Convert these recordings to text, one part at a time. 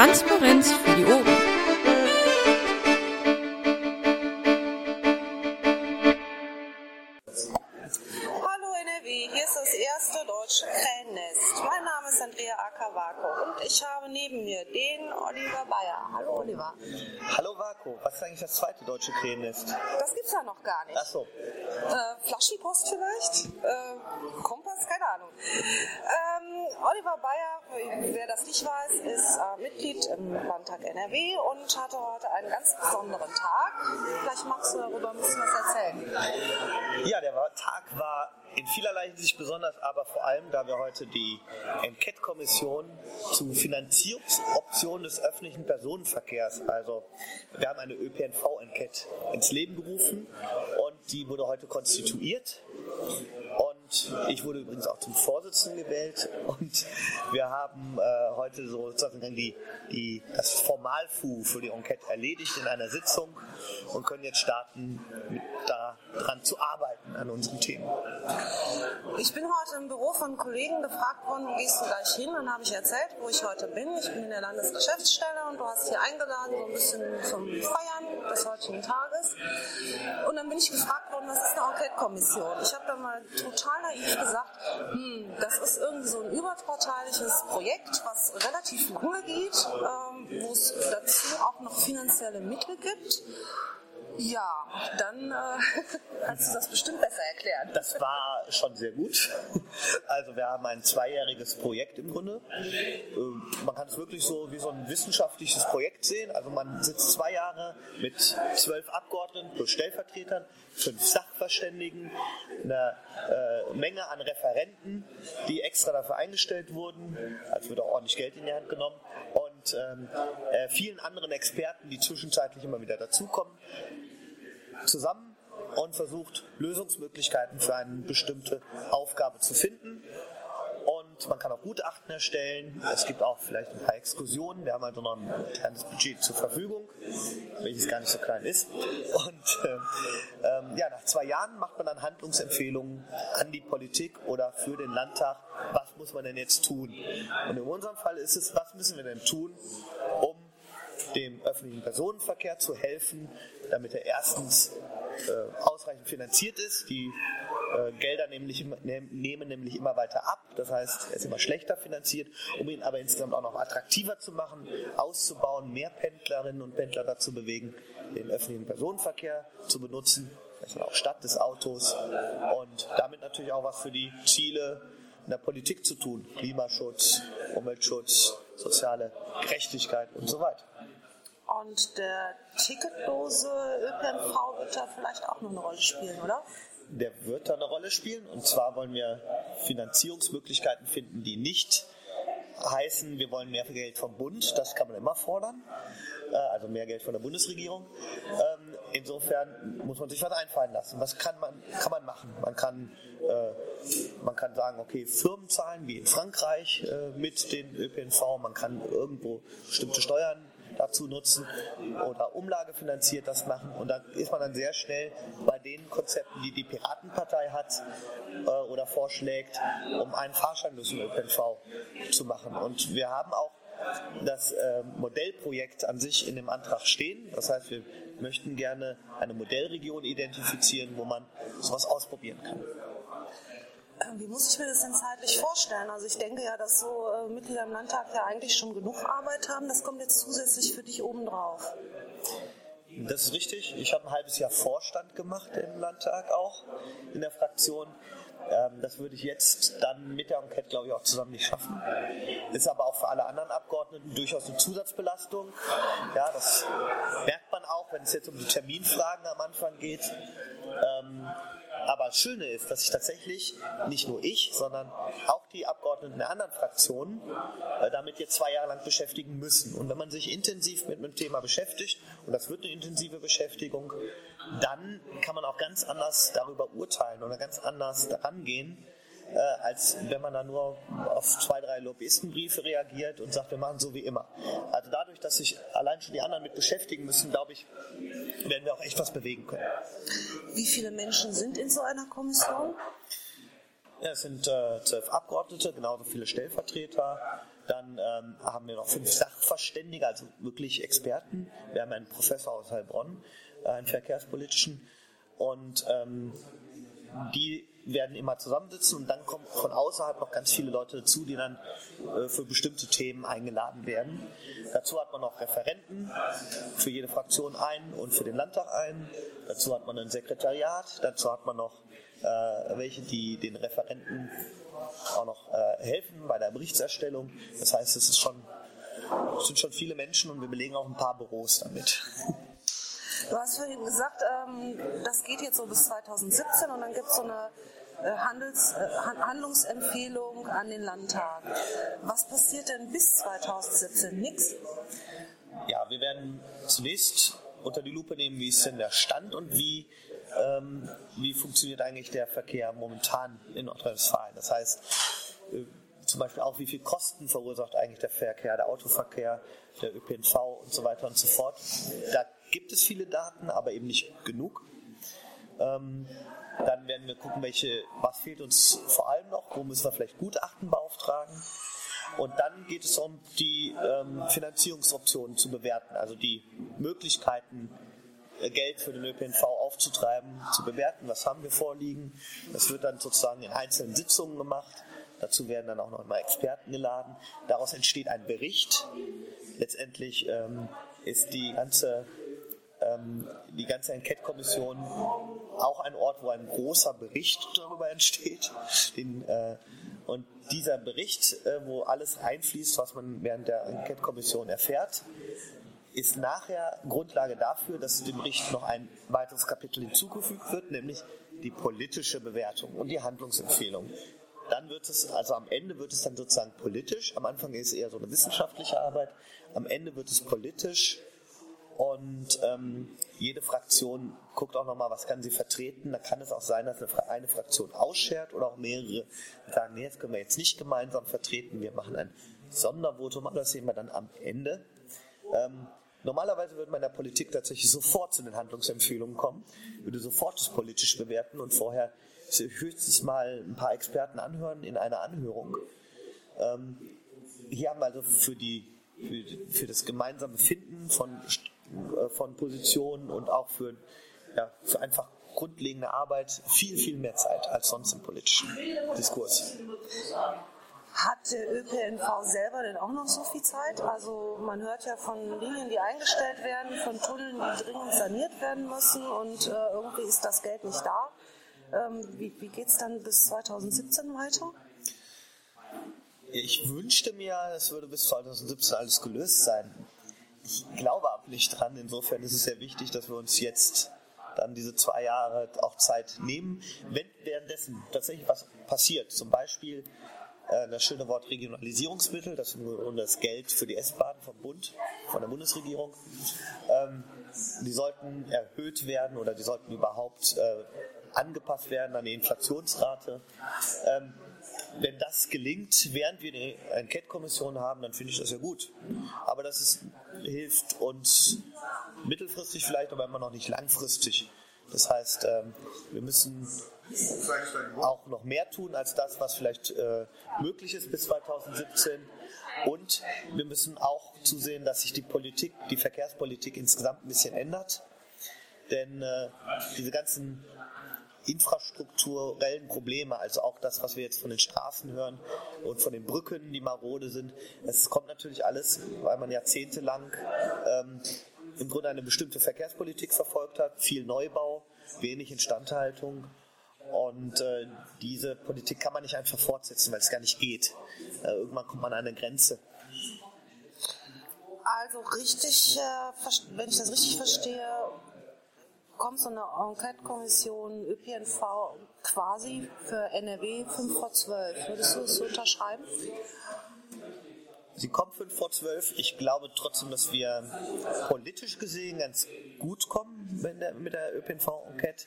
Transparenz erste deutsche Krähennest. Mein Name ist Andrea Akawako und ich habe neben mir den Oliver Bayer. Hallo Oliver. Hallo Vako, was ist eigentlich das zweite deutsche Krähennest? Das gibt's ja noch gar nicht. Achso, Äh, Flaschenpost vielleicht? Äh, Kompass? Keine Ahnung. Ähm, Oliver Bayer, wer das nicht weiß, ist äh, Mitglied im Landtag NRW und hatte heute einen ganz besonderen Tag. Vielleicht magst du darüber ein bisschen was erzählen. ja, der Tag war in vielerlei Hinsicht besonders, aber vor allem, da wir heute die Enquete-Kommission zu Finanzierungsoptionen des öffentlichen Personenverkehrs, also wir haben eine ÖPNV-Enquete ins Leben gerufen und die wurde heute konstituiert. Und ich wurde übrigens auch zum Vorsitzenden gewählt und wir haben äh, heute so sozusagen die, die, das Formalfu für die Enquete erledigt in einer Sitzung und können jetzt starten, mit daran zu arbeiten an unseren Themen. Ich bin heute im Büro von Kollegen gefragt worden, wo gehst du gleich hin? Dann habe ich erzählt, wo ich heute bin. Ich bin in der Landesgeschäftsstelle und du hast hier eingeladen, so ein bisschen zum Feiern des heutigen Tages. Und dann bin ich gefragt worden, was ist eine Enquete-Kommission? Ich habe dann mal total naiv gesagt, hm, das ist irgendwie so ein überparteiliches Projekt, was relativ lange geht, ähm, wo es dazu auch noch finanzielle Mittel gibt. Ja, dann äh, kannst du das bestimmt besser erklären. Das war schon sehr gut. Also wir haben ein zweijähriges Projekt im Grunde. Ähm, Man kann es wirklich so wie so ein wissenschaftliches Projekt sehen. Also man sitzt zwei Jahre mit zwölf Abgeordneten plus Stellvertretern, fünf Sachverständigen, eine äh, Menge an Referenten, die extra dafür eingestellt wurden. Also wird auch ordentlich Geld in die Hand genommen. Und ähm, äh, vielen anderen Experten, die zwischenzeitlich immer wieder dazukommen zusammen und versucht, Lösungsmöglichkeiten für eine bestimmte Aufgabe zu finden. Und man kann auch Gutachten erstellen. Es gibt auch vielleicht ein paar Exkursionen. Wir haben also noch ein kleines Budget zur Verfügung, welches gar nicht so klein ist. Und äh, ähm, ja, nach zwei Jahren macht man dann Handlungsempfehlungen an die Politik oder für den Landtag. Was muss man denn jetzt tun? Und in unserem Fall ist es, was müssen wir denn tun, dem öffentlichen Personenverkehr zu helfen, damit er erstens äh, ausreichend finanziert ist. Die äh, Gelder nämlich, nehmen nämlich immer weiter ab. Das heißt, er ist immer schlechter finanziert, um ihn aber insgesamt auch noch attraktiver zu machen, auszubauen, mehr Pendlerinnen und Pendler dazu bewegen, den öffentlichen Personenverkehr zu benutzen. Ist auch statt des Autos und damit natürlich auch was für die Ziele in der Politik zu tun. Klimaschutz, Umweltschutz, soziale Gerechtigkeit und so weiter. Und der ticketlose ÖPNV wird da vielleicht auch noch eine Rolle spielen, oder? Der wird da eine Rolle spielen. Und zwar wollen wir Finanzierungsmöglichkeiten finden, die nicht heißen, wir wollen mehr Geld vom Bund. Das kann man immer fordern. Äh, Also mehr Geld von der Bundesregierung. Ähm, Insofern muss man sich was einfallen lassen. Was kann man, kann man machen? Man kann, äh, man kann sagen, okay, Firmen zahlen wie in Frankreich äh, mit den ÖPNV. Man kann irgendwo bestimmte Steuern dazu nutzen oder umlagefinanziert das machen. Und da ist man dann sehr schnell bei den Konzepten, die die Piratenpartei hat äh, oder vorschlägt, um einen fahrscheinlosen ÖPNV zu machen. Und wir haben auch das äh, Modellprojekt an sich in dem Antrag stehen. Das heißt, wir möchten gerne eine Modellregion identifizieren, wo man sowas ausprobieren kann. Wie muss ich mir das denn zeitlich vorstellen? Also ich denke ja, dass so äh, Mitglieder im Landtag ja eigentlich schon genug Arbeit haben. Das kommt jetzt zusätzlich für dich obendrauf. Das ist richtig. Ich habe ein halbes Jahr Vorstand gemacht im Landtag auch in der Fraktion. Ähm, das würde ich jetzt dann mit der Enquete, glaube ich, auch zusammen nicht schaffen. Ist aber auch für alle anderen Abgeordneten durchaus eine Zusatzbelastung. Ja, das merkt man auch, wenn es jetzt um die Terminfragen am Anfang geht. Ähm, aber das Schöne ist, dass sich tatsächlich nicht nur ich, sondern auch die Abgeordneten der anderen Fraktionen äh, damit jetzt zwei Jahre lang beschäftigen müssen. Und wenn man sich intensiv mit einem Thema beschäftigt, und das wird eine intensive Beschäftigung, dann kann man auch ganz anders darüber urteilen oder ganz anders daran gehen, äh, als wenn man da nur auf zwei, drei Lobbyistenbriefe reagiert und sagt, wir machen so wie immer. Also dadurch, dass sich allein schon die anderen mit beschäftigen müssen, glaube ich, werden wir auch echt was bewegen können. Wie viele Menschen sind in so einer Kommission? Ja, es sind äh, zwölf Abgeordnete, genauso viele Stellvertreter. Dann ähm, haben wir noch fünf Sachverständige, also wirklich Experten. Wir haben einen Professor aus Heilbronn, äh, einen verkehrspolitischen. Und ähm, die werden immer zusammensitzen und dann kommen von außerhalb noch ganz viele Leute dazu, die dann äh, für bestimmte Themen eingeladen werden. Dazu hat man noch Referenten, für jede Fraktion einen und für den Landtag einen. Dazu hat man ein Sekretariat, dazu hat man noch äh, welche, die den Referenten auch noch äh, helfen bei der Berichtserstellung. Das heißt, es ist schon, es sind schon viele Menschen und wir belegen auch ein paar Büros damit. Du hast vorhin gesagt, ähm, das geht jetzt so bis 2017 und dann gibt es so eine äh, Handels, äh, Handlungsempfehlung an den Landtag. Was passiert denn bis 2017? Nix? Ja, wir werden zunächst unter die Lupe nehmen, wie ist denn der Stand und wie, ähm, wie funktioniert eigentlich der Verkehr momentan in Nordrhein-Westfalen. Das heißt, äh, zum Beispiel auch, wie viel Kosten verursacht eigentlich der Verkehr, der Autoverkehr, der ÖPNV und so weiter und so fort. Da gibt es viele Daten, aber eben nicht genug. Ähm, dann werden wir gucken, welche, was fehlt uns vor allem noch, wo müssen wir vielleicht Gutachten beauftragen. Und dann geht es um die ähm, Finanzierungsoptionen zu bewerten, also die Möglichkeiten, äh, Geld für den ÖPNV aufzutreiben, zu bewerten, was haben wir vorliegen. Das wird dann sozusagen in einzelnen Sitzungen gemacht. Dazu werden dann auch noch mal Experten geladen. Daraus entsteht ein Bericht. Letztendlich ähm, ist die ganze ähm, die ganze Enquete-Kommission auch ein Ort, wo ein großer Bericht darüber entsteht. Den, äh, und dieser Bericht, äh, wo alles einfließt, was man während der Enquete-Kommission erfährt, ist nachher Grundlage dafür, dass dem Bericht noch ein weiteres Kapitel hinzugefügt wird, nämlich die politische Bewertung und die Handlungsempfehlung. Dann wird es, also am Ende wird es dann sozusagen politisch. Am Anfang ist es eher so eine wissenschaftliche Arbeit. Am Ende wird es politisch und ähm, jede Fraktion guckt auch nochmal, was kann sie vertreten. Da kann es auch sein, dass eine, eine Fraktion ausschert oder auch mehrere sagen, nee, das können wir jetzt nicht gemeinsam vertreten. Wir machen ein Sondervotum, das sehen wir dann am Ende. Ähm, normalerweise würde man in der Politik tatsächlich sofort zu den Handlungsempfehlungen kommen, würde sofort das politisch bewerten und vorher höchstens mal ein paar Experten anhören in einer Anhörung. Ähm, hier haben wir also für, die, für, für das gemeinsame Finden von von Positionen und auch für, ja, für einfach grundlegende Arbeit viel, viel mehr Zeit als sonst im politischen Diskurs. Hat der ÖPNV selber denn auch noch so viel Zeit? Also man hört ja von Linien, die eingestellt werden, von Tunneln, die dringend saniert werden müssen und äh, irgendwie ist das Geld nicht da. Ähm, wie wie geht es dann bis 2017 weiter? Ich wünschte mir, es würde bis 2017 alles gelöst sein ich glaube aber nicht dran. Insofern ist es sehr wichtig, dass wir uns jetzt dann diese zwei Jahre auch Zeit nehmen. Wenn währenddessen tatsächlich was passiert, zum Beispiel äh, das schöne Wort Regionalisierungsmittel, das ist das Geld für die S-Bahn vom Bund, von der Bundesregierung, ähm, die sollten erhöht werden oder die sollten überhaupt äh, angepasst werden an die Inflationsrate. Ähm, wenn das gelingt, während wir eine Enquete-Kommission haben, dann finde ich das ja gut. Aber das ist, hilft uns mittelfristig vielleicht, aber immer noch nicht langfristig. Das heißt, ähm, wir müssen auch noch mehr tun als das, was vielleicht äh, möglich ist bis 2017. Und wir müssen auch zusehen, dass sich die Politik, die Verkehrspolitik insgesamt ein bisschen ändert. Denn äh, diese ganzen infrastrukturellen Probleme, also auch das, was wir jetzt von den Straßen hören und von den Brücken, die marode sind. Es kommt natürlich alles, weil man jahrzehntelang ähm, im Grunde eine bestimmte Verkehrspolitik verfolgt hat, viel Neubau, wenig Instandhaltung. Und äh, diese Politik kann man nicht einfach fortsetzen, weil es gar nicht geht. Äh, irgendwann kommt man an eine Grenze. Also richtig, äh, wenn ich das richtig verstehe, kommt so eine Enquete-Kommission ÖPNV quasi für NRW 5 vor 12. Würdest du es unterschreiben? Sie kommt 5 vor 12. Ich glaube trotzdem, dass wir politisch gesehen ganz gut kommen mit der, der ÖPNV-Enquete,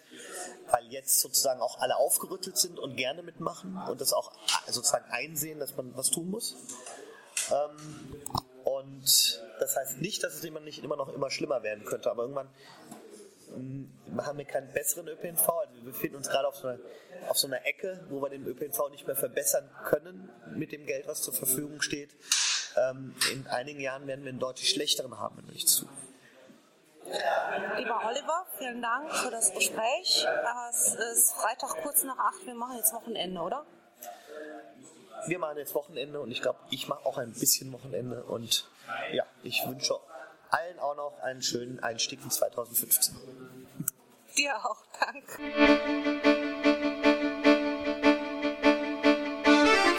weil jetzt sozusagen auch alle aufgerüttelt sind und gerne mitmachen und das auch sozusagen einsehen, dass man was tun muss. Ähm, und das heißt nicht, dass es immer nicht immer noch immer schlimmer werden könnte, aber irgendwann haben wir keinen besseren ÖPNV. Also wir befinden uns gerade auf so, einer, auf so einer Ecke, wo wir den ÖPNV nicht mehr verbessern können mit dem Geld, was zur Verfügung steht. Ähm, in einigen Jahren werden wir einen deutlich schlechteren haben, wenn wir nichts tun. Lieber Oliver, vielen Dank für das Gespräch. Es ist Freitag kurz nach acht. Wir machen jetzt Wochenende, oder? Wir machen jetzt Wochenende und ich glaube, ich mache auch ein bisschen Wochenende. Und ja, ich wünsche allen auch noch einen schönen Einstieg in 2015. Dir auch, danke.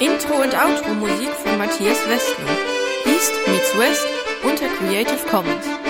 Intro und Outro Musik von Matthias Westner. East meets West unter Creative Commons.